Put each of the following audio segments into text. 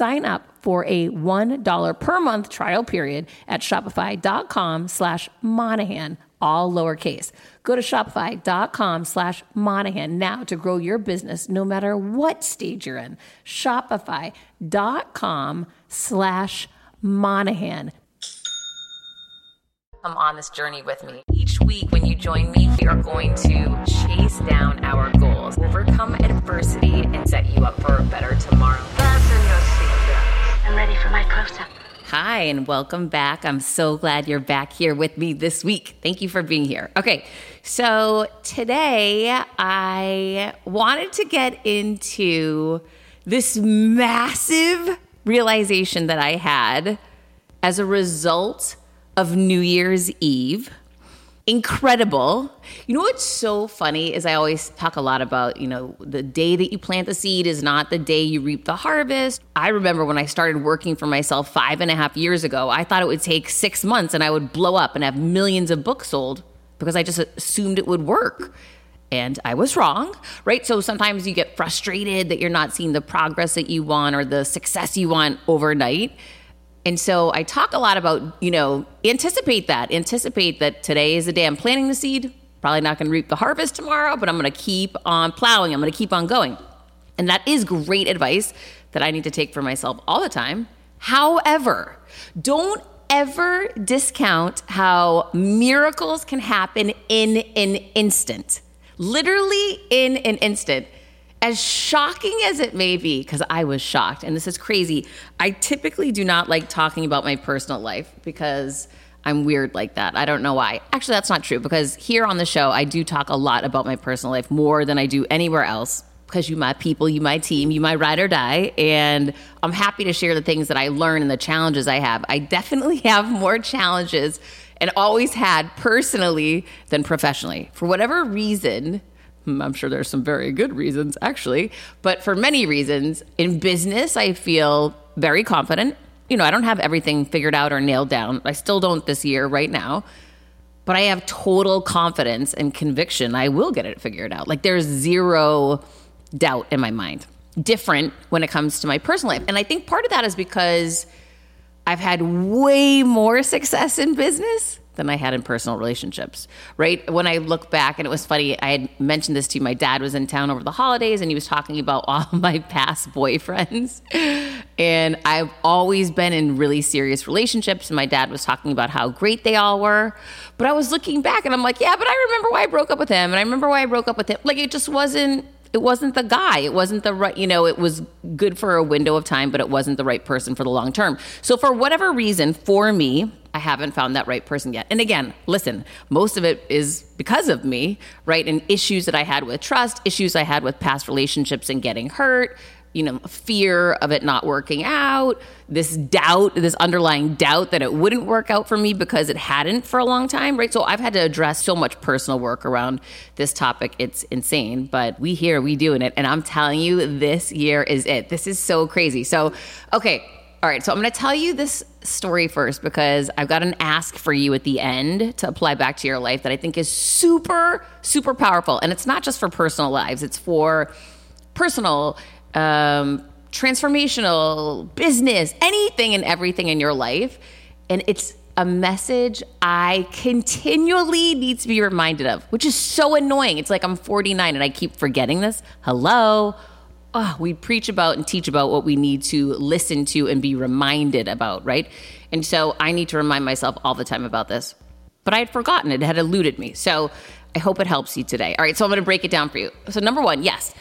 Sign up for a $1 per month trial period at shopify.com slash Monahan, all lowercase. Go to shopify.com slash Monahan now to grow your business no matter what stage you're in. Shopify.com slash Monahan. Come on this journey with me. Each week when you join me, we are going to chase down our goals, overcome adversity, and set you up for a better tomorrow. Ready for my close-up. Hi, and welcome back. I'm so glad you're back here with me this week. Thank you for being here. Okay, so today I wanted to get into this massive realization that I had as a result of New Year's Eve. Incredible. You know what's so funny is I always talk a lot about, you know, the day that you plant the seed is not the day you reap the harvest. I remember when I started working for myself five and a half years ago, I thought it would take six months and I would blow up and have millions of books sold because I just assumed it would work. And I was wrong, right? So sometimes you get frustrated that you're not seeing the progress that you want or the success you want overnight. And so I talk a lot about, you know, anticipate that. Anticipate that today is the day I'm planting the seed. Probably not going to reap the harvest tomorrow, but I'm going to keep on plowing. I'm going to keep on going. And that is great advice that I need to take for myself all the time. However, don't ever discount how miracles can happen in an instant. Literally in an instant as shocking as it may be, because I was shocked, and this is crazy, I typically do not like talking about my personal life because I'm weird like that. I don't know why. Actually, that's not true because here on the show, I do talk a lot about my personal life more than I do anywhere else because you my people, you my team, you my ride or die. And I'm happy to share the things that I learn and the challenges I have. I definitely have more challenges and always had personally than professionally. For whatever reason, I'm sure there's some very good reasons, actually. But for many reasons, in business, I feel very confident. You know, I don't have everything figured out or nailed down. I still don't this year, right now. But I have total confidence and conviction I will get it figured out. Like there's zero doubt in my mind. Different when it comes to my personal life. And I think part of that is because I've had way more success in business than I had in personal relationships, right? When I look back, and it was funny, I had mentioned this to you. My dad was in town over the holidays and he was talking about all my past boyfriends. And I've always been in really serious relationships. And my dad was talking about how great they all were. But I was looking back and I'm like, yeah, but I remember why I broke up with him. And I remember why I broke up with him. Like, it just wasn't it wasn't the guy. It wasn't the right, you know, it was good for a window of time, but it wasn't the right person for the long term. So, for whatever reason, for me, I haven't found that right person yet. And again, listen, most of it is because of me, right? And issues that I had with trust, issues I had with past relationships and getting hurt, you know, fear of it not working out, this doubt, this underlying doubt that it wouldn't work out for me because it hadn't for a long time, right? So I've had to address so much personal work around this topic. It's insane, but we here, we doing it. And I'm telling you, this year is it. This is so crazy. So, okay. All right, so I'm going to tell you this story first because I've got an ask for you at the end to apply back to your life that I think is super, super powerful. And it's not just for personal lives, it's for personal um, transformational, business, anything and everything in your life. And it's a message I continually need to be reminded of, which is so annoying. It's like I'm 49 and I keep forgetting this. Hello. Oh, we preach about and teach about what we need to listen to and be reminded about, right? And so I need to remind myself all the time about this. But I had forgotten it, it had eluded me. So I hope it helps you today. All right, so I'm gonna break it down for you. So, number one, yes,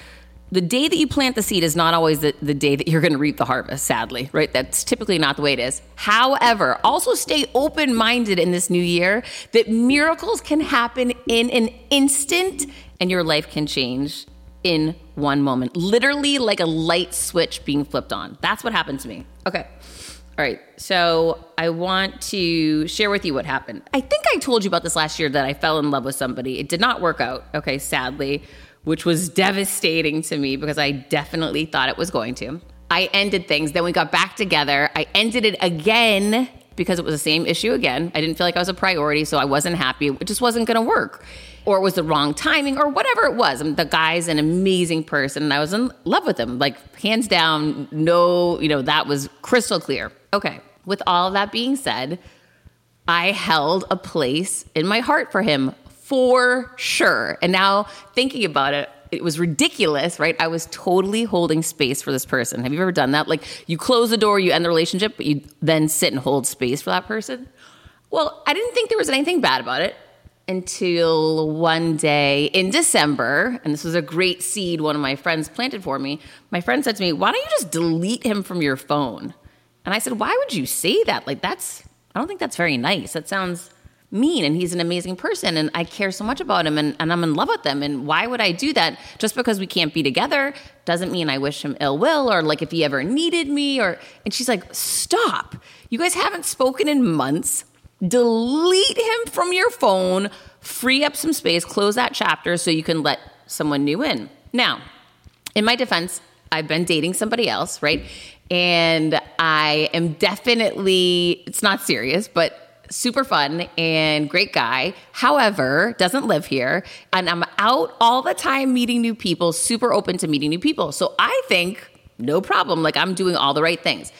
the day that you plant the seed is not always the, the day that you're going to reap the harvest, sadly, right? That's typically not the way it is. However, also stay open minded in this new year that miracles can happen in an instant and your life can change in one moment. Literally like a light switch being flipped on. That's what happened to me. Okay. All right. So I want to share with you what happened. I think I told you about this last year that I fell in love with somebody. It did not work out. Okay. Sadly which was devastating to me because I definitely thought it was going to. I ended things. Then we got back together. I ended it again because it was the same issue again. I didn't feel like I was a priority, so I wasn't happy. It just wasn't going to work. or it was the wrong timing or whatever it was. I mean, the guy's an amazing person and I was in love with him. Like hands down, no, you know, that was crystal clear. Okay. With all that being said, I held a place in my heart for him for sure. And now thinking about it, it was ridiculous, right? I was totally holding space for this person. Have you ever done that? Like you close the door, you end the relationship, but you then sit and hold space for that person? Well, I didn't think there was anything bad about it until one day in December, and this was a great seed one of my friends planted for me. My friend said to me, Why don't you just delete him from your phone? And I said, Why would you say that? Like, that's, I don't think that's very nice. That sounds mean. And he's an amazing person, and I care so much about him, and, and I'm in love with him. And why would I do that? Just because we can't be together doesn't mean I wish him ill will, or like if he ever needed me, or, and she's like, Stop. You guys haven't spoken in months delete him from your phone, free up some space, close that chapter so you can let someone new in. Now, in my defense, I've been dating somebody else, right? And I am definitely, it's not serious, but super fun and great guy. However, doesn't live here. And I'm out all the time meeting new people, super open to meeting new people. So I think no problem. Like I'm doing all the right things.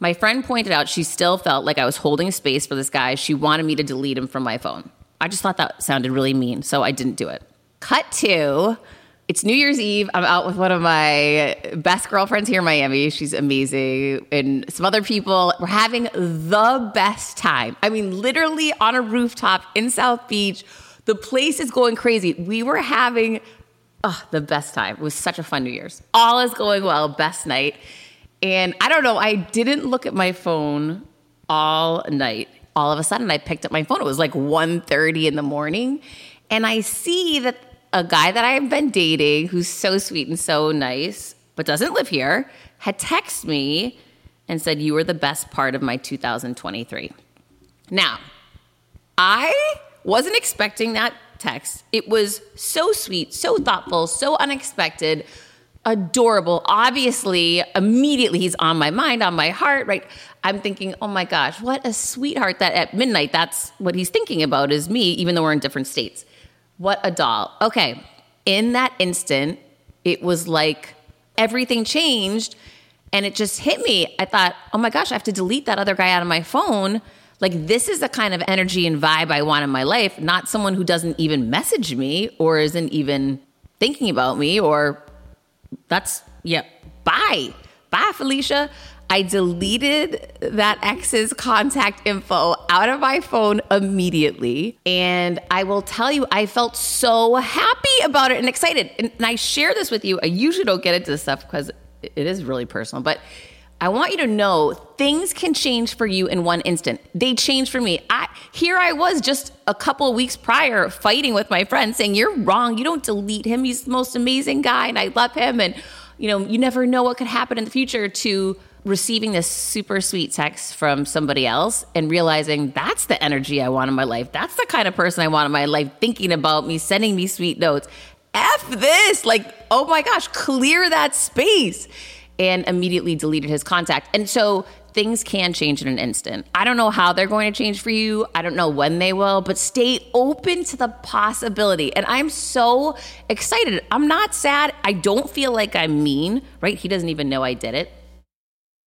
My friend pointed out she still felt like I was holding space for this guy. She wanted me to delete him from my phone. I just thought that sounded really mean, so I didn't do it. Cut to it's New Year's Eve. I'm out with one of my best girlfriends here in Miami. She's amazing. And some other people. We're having the best time. I mean, literally on a rooftop in South Beach. The place is going crazy. We were having oh, the best time. It was such a fun New Year's. All is going well. Best night. And I don't know, I didn't look at my phone all night. All of a sudden I picked up my phone. It was like 1:30 in the morning, and I see that a guy that I've been dating who's so sweet and so nice, but doesn't live here, had texted me and said you were the best part of my 2023. Now, I wasn't expecting that text. It was so sweet, so thoughtful, so unexpected adorable. Obviously, immediately he's on my mind, on my heart, right? I'm thinking, oh my gosh, what a sweetheart that at midnight, that's what he's thinking about is me, even though we're in different states. What a doll. Okay. In that instant, it was like everything changed and it just hit me. I thought, oh my gosh, I have to delete that other guy out of my phone. Like, this is the kind of energy and vibe I want in my life, not someone who doesn't even message me or isn't even thinking about me or that's yeah. Bye. Bye, Felicia. I deleted that ex's contact info out of my phone immediately. And I will tell you, I felt so happy about it and excited. And, and I share this with you. I usually don't get into this stuff because it is really personal, but I want you to know things can change for you in one instant. They changed for me. I here I was just a couple weeks prior fighting with my friend saying you're wrong. You don't delete him. He's the most amazing guy and I love him and you know, you never know what could happen in the future to receiving this super sweet text from somebody else and realizing that's the energy I want in my life. That's the kind of person I want in my life thinking about me, sending me sweet notes. F this. Like, oh my gosh, clear that space and immediately deleted his contact. And so things can change in an instant. I don't know how they're going to change for you. I don't know when they will, but stay open to the possibility. And I'm so excited. I'm not sad. I don't feel like I'm mean, right? He doesn't even know I did it.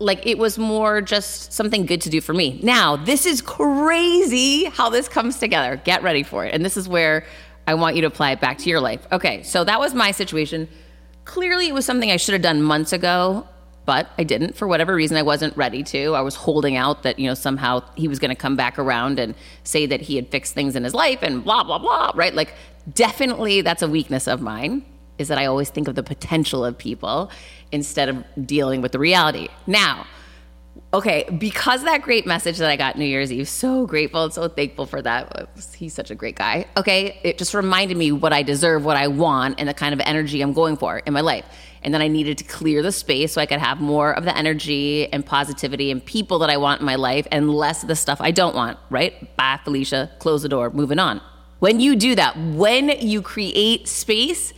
like it was more just something good to do for me. Now, this is crazy how this comes together. Get ready for it. And this is where I want you to apply it back to your life. Okay, so that was my situation. Clearly, it was something I should have done months ago, but I didn't. For whatever reason, I wasn't ready to. I was holding out that, you know, somehow he was going to come back around and say that he had fixed things in his life and blah, blah, blah, right? Like, definitely that's a weakness of mine is that I always think of the potential of people instead of dealing with the reality. Now, okay, because that great message that I got New Year's Eve, so grateful and so thankful for that. He's such a great guy. Okay, it just reminded me what I deserve, what I want, and the kind of energy I'm going for in my life. And then I needed to clear the space so I could have more of the energy and positivity and people that I want in my life and less of the stuff I don't want, right? Bye, Felicia. Close the door, moving on. When you do that, when you create space,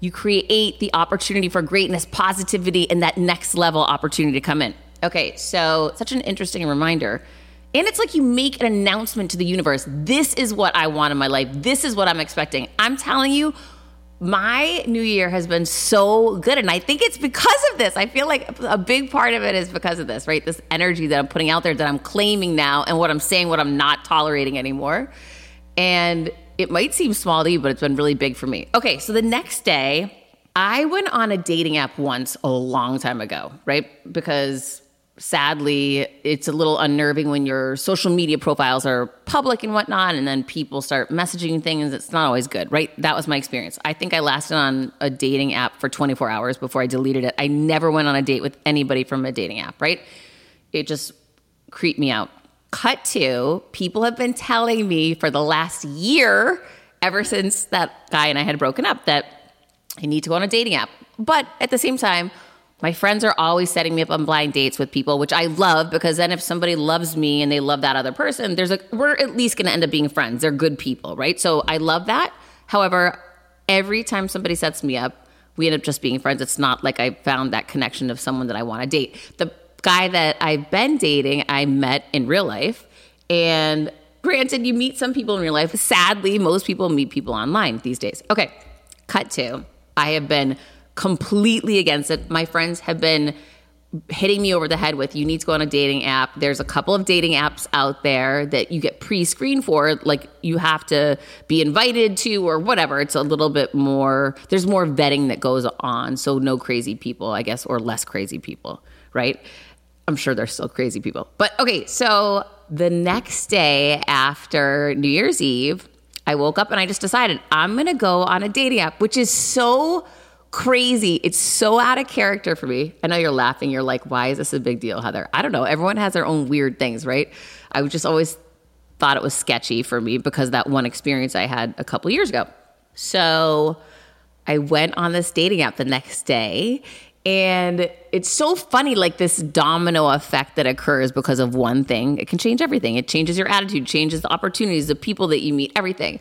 you create the opportunity for greatness, positivity, and that next level opportunity to come in. Okay, so such an interesting reminder. And it's like you make an announcement to the universe this is what I want in my life, this is what I'm expecting. I'm telling you, my new year has been so good. And I think it's because of this. I feel like a big part of it is because of this, right? This energy that I'm putting out there that I'm claiming now and what I'm saying, what I'm not tolerating anymore. And it might seem small to you, but it's been really big for me. Okay, so the next day, I went on a dating app once a long time ago, right? Because sadly, it's a little unnerving when your social media profiles are public and whatnot, and then people start messaging things. It's not always good, right? That was my experience. I think I lasted on a dating app for 24 hours before I deleted it. I never went on a date with anybody from a dating app, right? It just creeped me out. Cut to, people have been telling me for the last year, ever since that guy and I had broken up, that I need to go on a dating app. But at the same time, my friends are always setting me up on blind dates with people, which I love because then if somebody loves me and they love that other person, there's like we're at least going to end up being friends. They're good people, right? So I love that. However, every time somebody sets me up, we end up just being friends. It's not like I found that connection of someone that I want to date. The guy that I've been dating, I met in real life. And granted, you meet some people in real life. Sadly, most people meet people online these days. Okay, cut to. I have been completely against it. My friends have been hitting me over the head with you need to go on a dating app. There's a couple of dating apps out there that you get pre-screened for like you have to be invited to or whatever. It's a little bit more there's more vetting that goes on, so no crazy people, I guess, or less crazy people, right? I'm sure there's still crazy people. But okay, so the next day after New Year's Eve, I woke up and I just decided I'm going to go on a dating app, which is so crazy. It's so out of character for me. I know you're laughing. You're like, why is this a big deal, Heather? I don't know. Everyone has their own weird things, right? I just always thought it was sketchy for me because that one experience I had a couple years ago. So I went on this dating app the next day. And it's so funny, like this domino effect that occurs because of one thing. It can change everything. It changes your attitude, changes the opportunities, the people that you meet, everything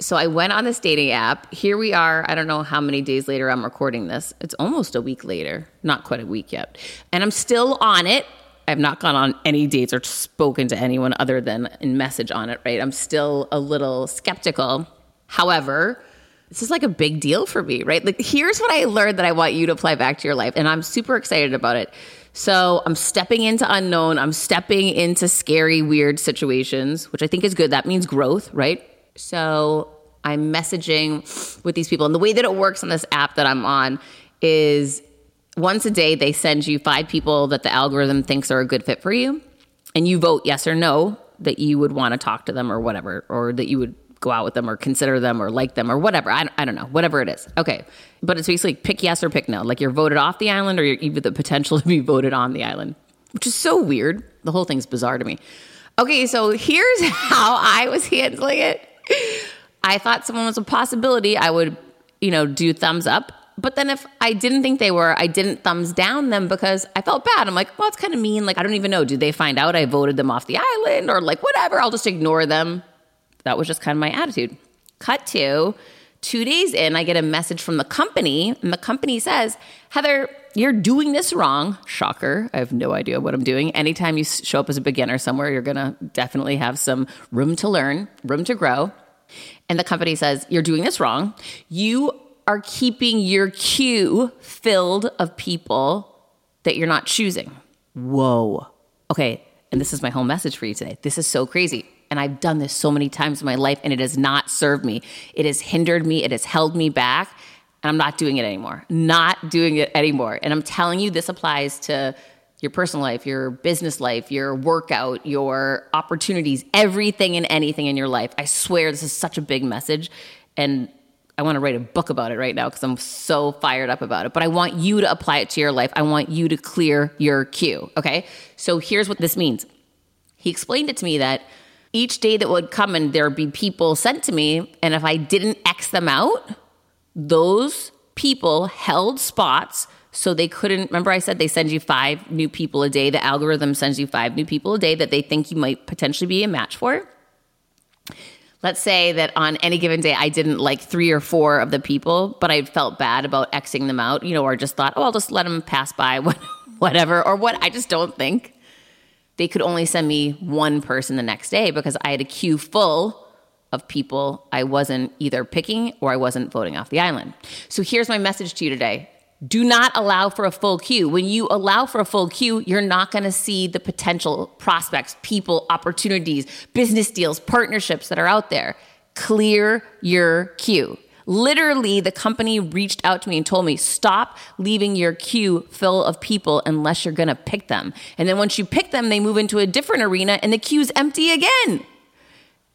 so I went on this dating app. Here we are. I don't know how many days later I'm recording this. It's almost a week later, not quite a week yet. And I'm still on it. I've not gone on any dates or spoken to anyone other than in message on it, right? I'm still a little skeptical. However, this is like a big deal for me, right? Like, here's what I learned that I want you to apply back to your life. And I'm super excited about it. So I'm stepping into unknown. I'm stepping into scary, weird situations, which I think is good. That means growth, right? So I'm messaging with these people. And the way that it works on this app that I'm on is once a day, they send you five people that the algorithm thinks are a good fit for you. And you vote yes or no that you would want to talk to them or whatever, or that you would go out with them or consider them or like them or whatever. I, I don't know, whatever it is. Okay. But it's basically pick yes or pick no. Like you're voted off the island or you're even the potential to be voted on the island, which is so weird. The whole thing's bizarre to me. Okay. So here's how I was handling it. I thought someone was a possibility, I would, you know, do thumbs up. But then if I didn't think they were, I didn't thumbs down them because I felt bad. I'm like, well, it's kind of mean. Like, I don't even know. Did they find out I voted them off the island or like whatever? I'll just ignore them. That was just kind of my attitude. Cut to two days in, I get a message from the company, and the company says, Heather, you're doing this wrong. Shocker. I have no idea what I'm doing. Anytime you show up as a beginner somewhere, you're going to definitely have some room to learn, room to grow. And the company says, You're doing this wrong. You are keeping your queue filled of people that you're not choosing. Whoa. Okay. And this is my whole message for you today. This is so crazy. And I've done this so many times in my life, and it has not served me. It has hindered me, it has held me back. And I'm not doing it anymore. Not doing it anymore. And I'm telling you, this applies to your personal life, your business life, your workout, your opportunities, everything and anything in your life. I swear this is such a big message. And I want to write a book about it right now because I'm so fired up about it. But I want you to apply it to your life. I want you to clear your queue. Okay. So here's what this means. He explained it to me that each day that would come and there'd be people sent to me. And if I didn't X them out, those people held spots so they couldn't remember I said they send you five new people a day. The algorithm sends you five new people a day that they think you might potentially be a match for. Let's say that on any given day I didn't like three or four of the people, but I felt bad about Xing them out, you know, or just thought, oh, I'll just let them pass by, whatever, or what. I just don't think they could only send me one person the next day because I had a queue full of people I wasn't either picking or I wasn't voting off the island. So here's my message to you today do not allow for a full queue. When you allow for a full queue, you're not going to see the potential prospects, people, opportunities, business deals, partnerships that are out there. Clear your queue. Literally, the company reached out to me and told me, stop leaving your queue full of people unless you're going to pick them. And then once you pick them, they move into a different arena and the queue's empty again.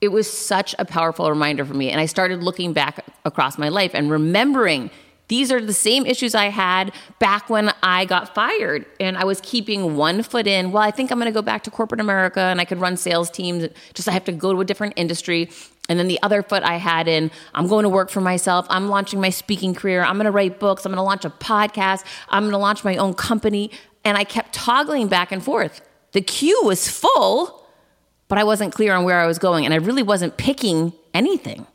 It was such a powerful reminder for me. And I started looking back across my life and remembering these are the same issues I had back when I got fired and I was keeping one foot in. Well, I think I'm going to go back to corporate America and I could run sales teams. Just I have to go to a different industry. And then the other foot I had in, I'm going to work for myself. I'm launching my speaking career. I'm going to write books. I'm going to launch a podcast. I'm going to launch my own company. And I kept toggling back and forth. The queue was full, but I wasn't clear on where I was going. And I really wasn't picking anything.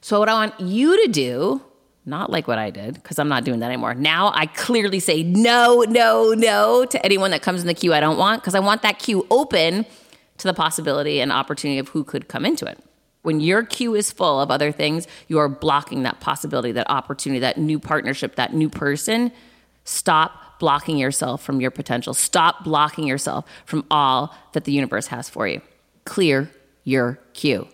So, what I want you to do not like what I did because I'm not doing that anymore. Now I clearly say no, no, no to anyone that comes in the queue I don't want because I want that queue open to the possibility and opportunity of who could come into it. When your queue is full of other things, you are blocking that possibility, that opportunity, that new partnership, that new person Stop blocking yourself from your potential. Stop blocking yourself from all that the universe has for you. Clear your queue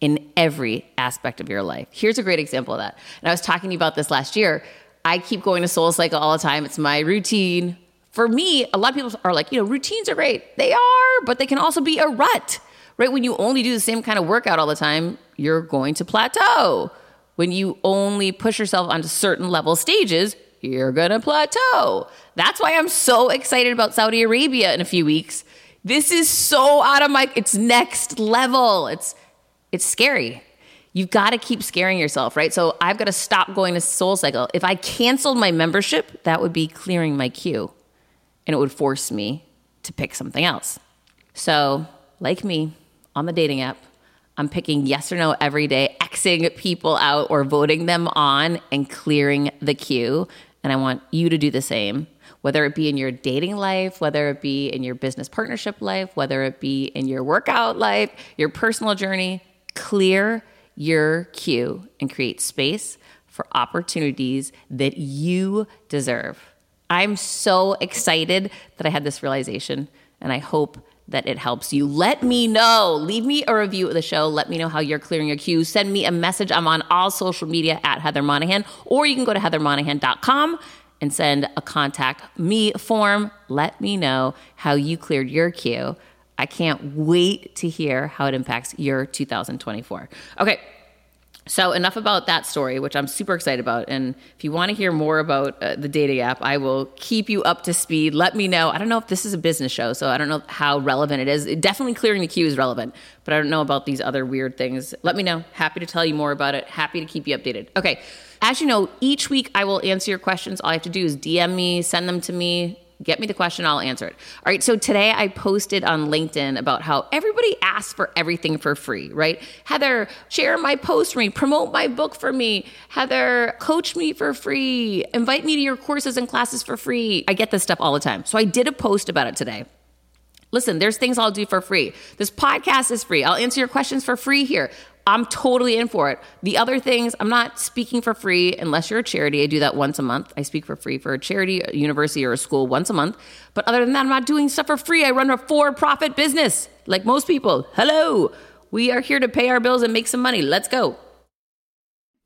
in every aspect of your life. Here's a great example of that. And I was talking to you about this last year. I keep going to Soul Cycle all the time. It's my routine. For me, a lot of people are like, you know, routines are great. They are, but they can also be a rut, right? When you only do the same kind of workout all the time, you're going to plateau. When you only push yourself onto certain level stages, you're going to plateau. That's why I'm so excited about Saudi Arabia in a few weeks. This is so out of my it's next level. It's it's scary. You've got to keep scaring yourself, right? So I've got to stop going to Soul Cycle. If I canceled my membership, that would be clearing my queue and it would force me to pick something else. So, like me on the dating app, I'm picking yes or no every day, Xing people out or voting them on and clearing the queue. And I want you to do the same, whether it be in your dating life, whether it be in your business partnership life, whether it be in your workout life, your personal journey. Clear your queue and create space for opportunities that you deserve. I'm so excited that I had this realization, and I hope that it helps you. Let me know. Leave me a review of the show. Let me know how you're clearing your queues. Send me a message. I'm on all social media at Heather Monahan, or you can go to heathermonahan.com and send a contact me form. Let me know how you cleared your queue. I can't wait to hear how it impacts your 2024. Okay. So, enough about that story, which I'm super excited about. And if you want to hear more about uh, the dating app, I will keep you up to speed. Let me know. I don't know if this is a business show, so I don't know how relevant it is. It, definitely clearing the queue is relevant, but I don't know about these other weird things. Let me know. Happy to tell you more about it. Happy to keep you updated. Okay. As you know, each week I will answer your questions. All I have to do is DM me, send them to me, Get me the question, I'll answer it. All right, so today I posted on LinkedIn about how everybody asks for everything for free, right? Heather, share my post for me, promote my book for me. Heather, coach me for free, invite me to your courses and classes for free. I get this stuff all the time. So I did a post about it today. Listen, there's things I'll do for free. This podcast is free. I'll answer your questions for free here. I'm totally in for it. The other things, I'm not speaking for free unless you're a charity. I do that once a month. I speak for free for a charity, a university, or a school once a month. But other than that, I'm not doing stuff for free. I run a for profit business like most people. Hello. We are here to pay our bills and make some money. Let's go.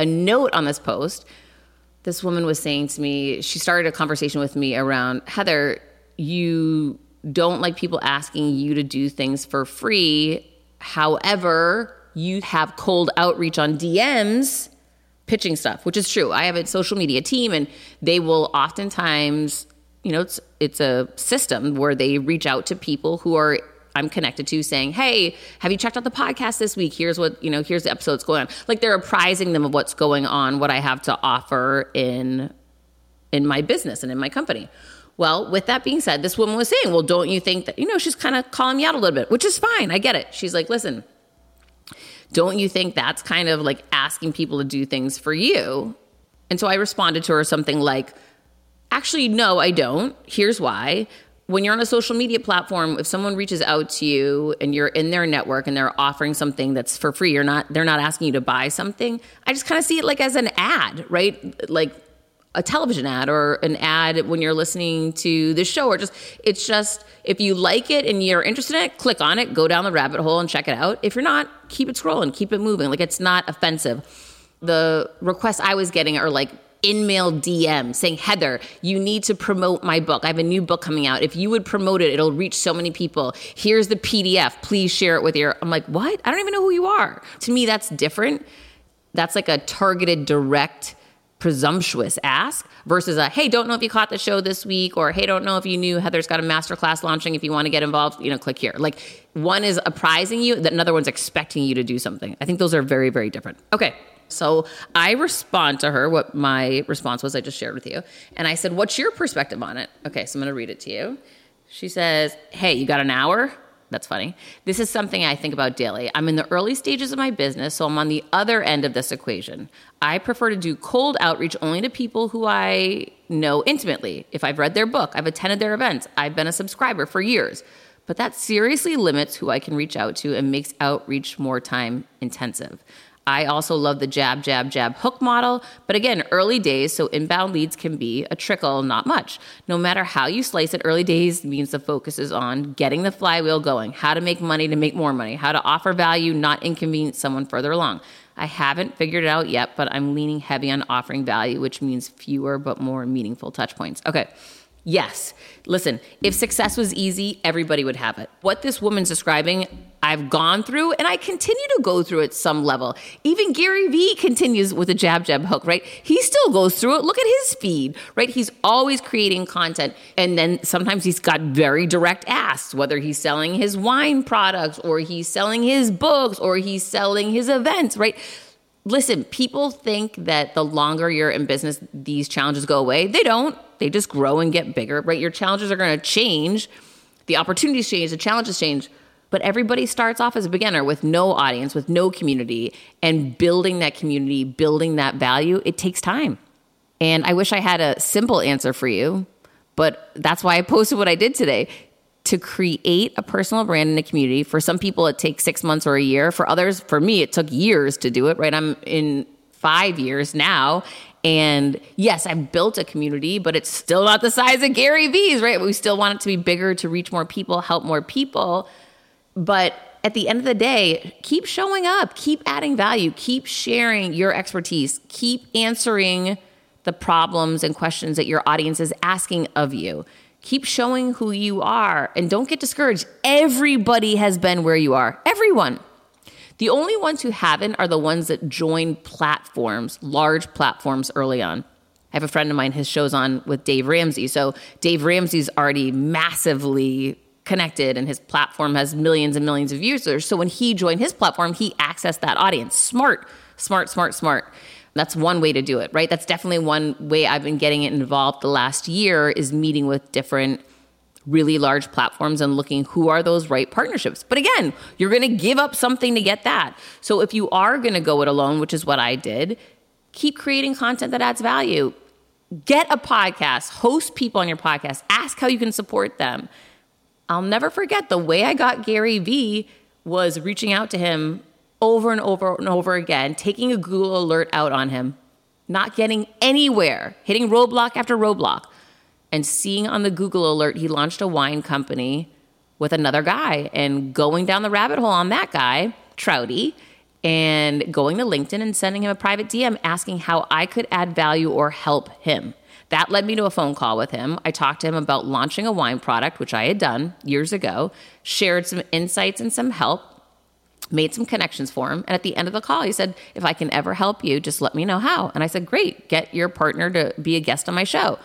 a note on this post. This woman was saying to me, she started a conversation with me around Heather, you don't like people asking you to do things for free. However, you have cold outreach on DMs pitching stuff, which is true. I have a social media team and they will oftentimes, you know, it's it's a system where they reach out to people who are I'm connected to saying, "Hey, have you checked out the podcast this week? Here's what, you know, here's the episodes going on." Like they're apprising them of what's going on, what I have to offer in in my business and in my company. Well, with that being said, this woman was saying, "Well, don't you think that, you know, she's kind of calling me out a little bit, which is fine. I get it." She's like, "Listen, don't you think that's kind of like asking people to do things for you?" And so I responded to her something like, "Actually, no, I don't. Here's why when you're on a social media platform if someone reaches out to you and you're in their network and they're offering something that's for free you're not they're not asking you to buy something i just kind of see it like as an ad right? Like a television ad or an ad when you're listening to the show or just it's just if you like it and you're interested in it click on it go down the rabbit hole and check it out. If you're not keep it scrolling keep it moving like it's not offensive. The requests i was getting are like in mail DM saying, Heather, you need to promote my book. I have a new book coming out. If you would promote it, it'll reach so many people. Here's the PDF. Please share it with your. I'm like, what? I don't even know who you are. To me, that's different. That's like a targeted, direct, presumptuous ask versus a, hey, don't know if you caught the show this week, or hey, don't know if you knew Heather's got a masterclass launching. If you want to get involved, you know, click here. Like one is apprising you, that another one's expecting you to do something. I think those are very, very different. Okay. So I respond to her, what my response was, I just shared with you. And I said, What's your perspective on it? Okay, so I'm going to read it to you. She says, Hey, you got an hour? That's funny. This is something I think about daily. I'm in the early stages of my business, so I'm on the other end of this equation. I prefer to do cold outreach only to people who I know intimately. If I've read their book, I've attended their events, I've been a subscriber for years. But that seriously limits who I can reach out to and makes outreach more time intensive. I also love the jab, jab, jab hook model. But again, early days, so inbound leads can be a trickle, not much. No matter how you slice it, early days means the focus is on getting the flywheel going, how to make money to make more money, how to offer value, not inconvenience someone further along. I haven't figured it out yet, but I'm leaning heavy on offering value, which means fewer but more meaningful touch points. Okay. Yes. Listen, if success was easy, everybody would have it. What this woman's describing, I've gone through and I continue to go through at some level. Even Gary Vee continues with a jab jab hook, right? He still goes through it. Look at his feed, right? He's always creating content. And then sometimes he's got very direct asks, whether he's selling his wine products or he's selling his books or he's selling his events, right? Listen, people think that the longer you're in business, these challenges go away. They don't they just grow and get bigger, right? Your challenges are going to change. The opportunities change, the challenges change. But everybody starts off as a beginner with no audience, with no community, and building that community, building that value, it takes time. And I wish I had a simple answer for you, but that's why I posted what I did today. To create a personal brand in a community, for some people, it takes six months or a year. For others, for me, it took years to do it, right? I'm in five years now. And yes, I've built a community, but it's still not the size of Gary Vee's, right? We still want it to be bigger to reach more people, help more people. But at the end of the day, keep showing up, keep adding value, keep sharing your expertise, keep answering the problems and questions that your audience is asking of you. Keep showing who you are and don't get discouraged. Everybody has been where you are. Everyone. The only ones who haven't are the ones that join platforms, large platforms early on. I have a friend of mine, his show's on with Dave Ramsey. So Dave Ramsey's already massively connected and his platform has millions and millions of users. So when he joined his platform, he accessed that audience. Smart, smart, smart, smart. That's one way to do it, right? That's definitely one way I've been getting it involved the last year is meeting with different really large platforms and looking who are those right partnerships. But again, you're going to give up something to get that. So if you are going to go it alone, which is what I did, keep creating content that adds value. Get a podcast, host people on your podcast, ask how you can support them. I'll never forget the way I got Gary Vee was reaching out to him over and over and over again, taking a Google alert out on him, not getting anywhere, hitting roadblock after roadblock, and seeing on the Google alert he launched a wine company with another guy and going down the rabbit hole on that guy, Trouty, and going to LinkedIn and sending him a private DM asking how I could add value or help him. That led me to a phone call with him. I talked to him about launching a wine product, which I had done years ago, shared some insights and some help, made some connections for him. And at the end of the call, he said, If I can ever help you, just let me know how. And I said, Great, get your partner to be a guest on my show.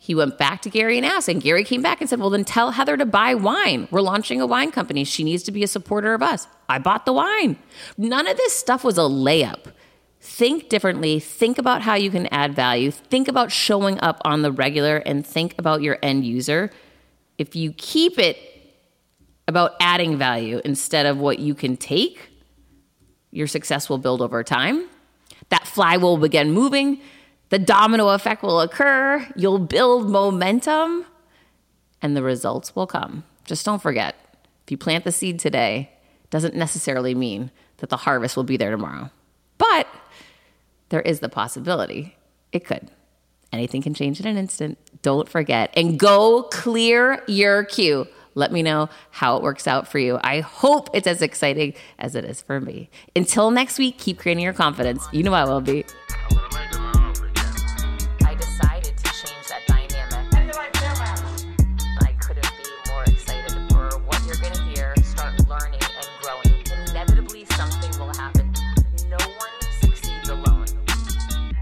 He went back to Gary and asked, and Gary came back and said, Well, then tell Heather to buy wine. We're launching a wine company. She needs to be a supporter of us. I bought the wine. None of this stuff was a layup. Think differently. Think about how you can add value. Think about showing up on the regular and think about your end user. If you keep it about adding value instead of what you can take, your success will build over time. That flywheel will begin moving the domino effect will occur, you'll build momentum, and the results will come. Just don't forget if you plant the seed today, doesn't necessarily mean that the harvest will be there tomorrow. But there is the possibility it could. Anything can change in an instant. Don't forget and go clear your queue. Let me know how it works out for you. I hope it's as exciting as it is for me. Until next week, keep creating your confidence. You know I will be. I decided to change that dynamic. And then I failed. I couldn't be more excited for what you're gonna hear. Start learning and growing. Inevitably, something will happen. No one succeeds alone.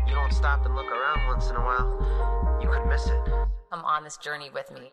You don't stop and look around once in a while, you could miss it. Come on this journey with me.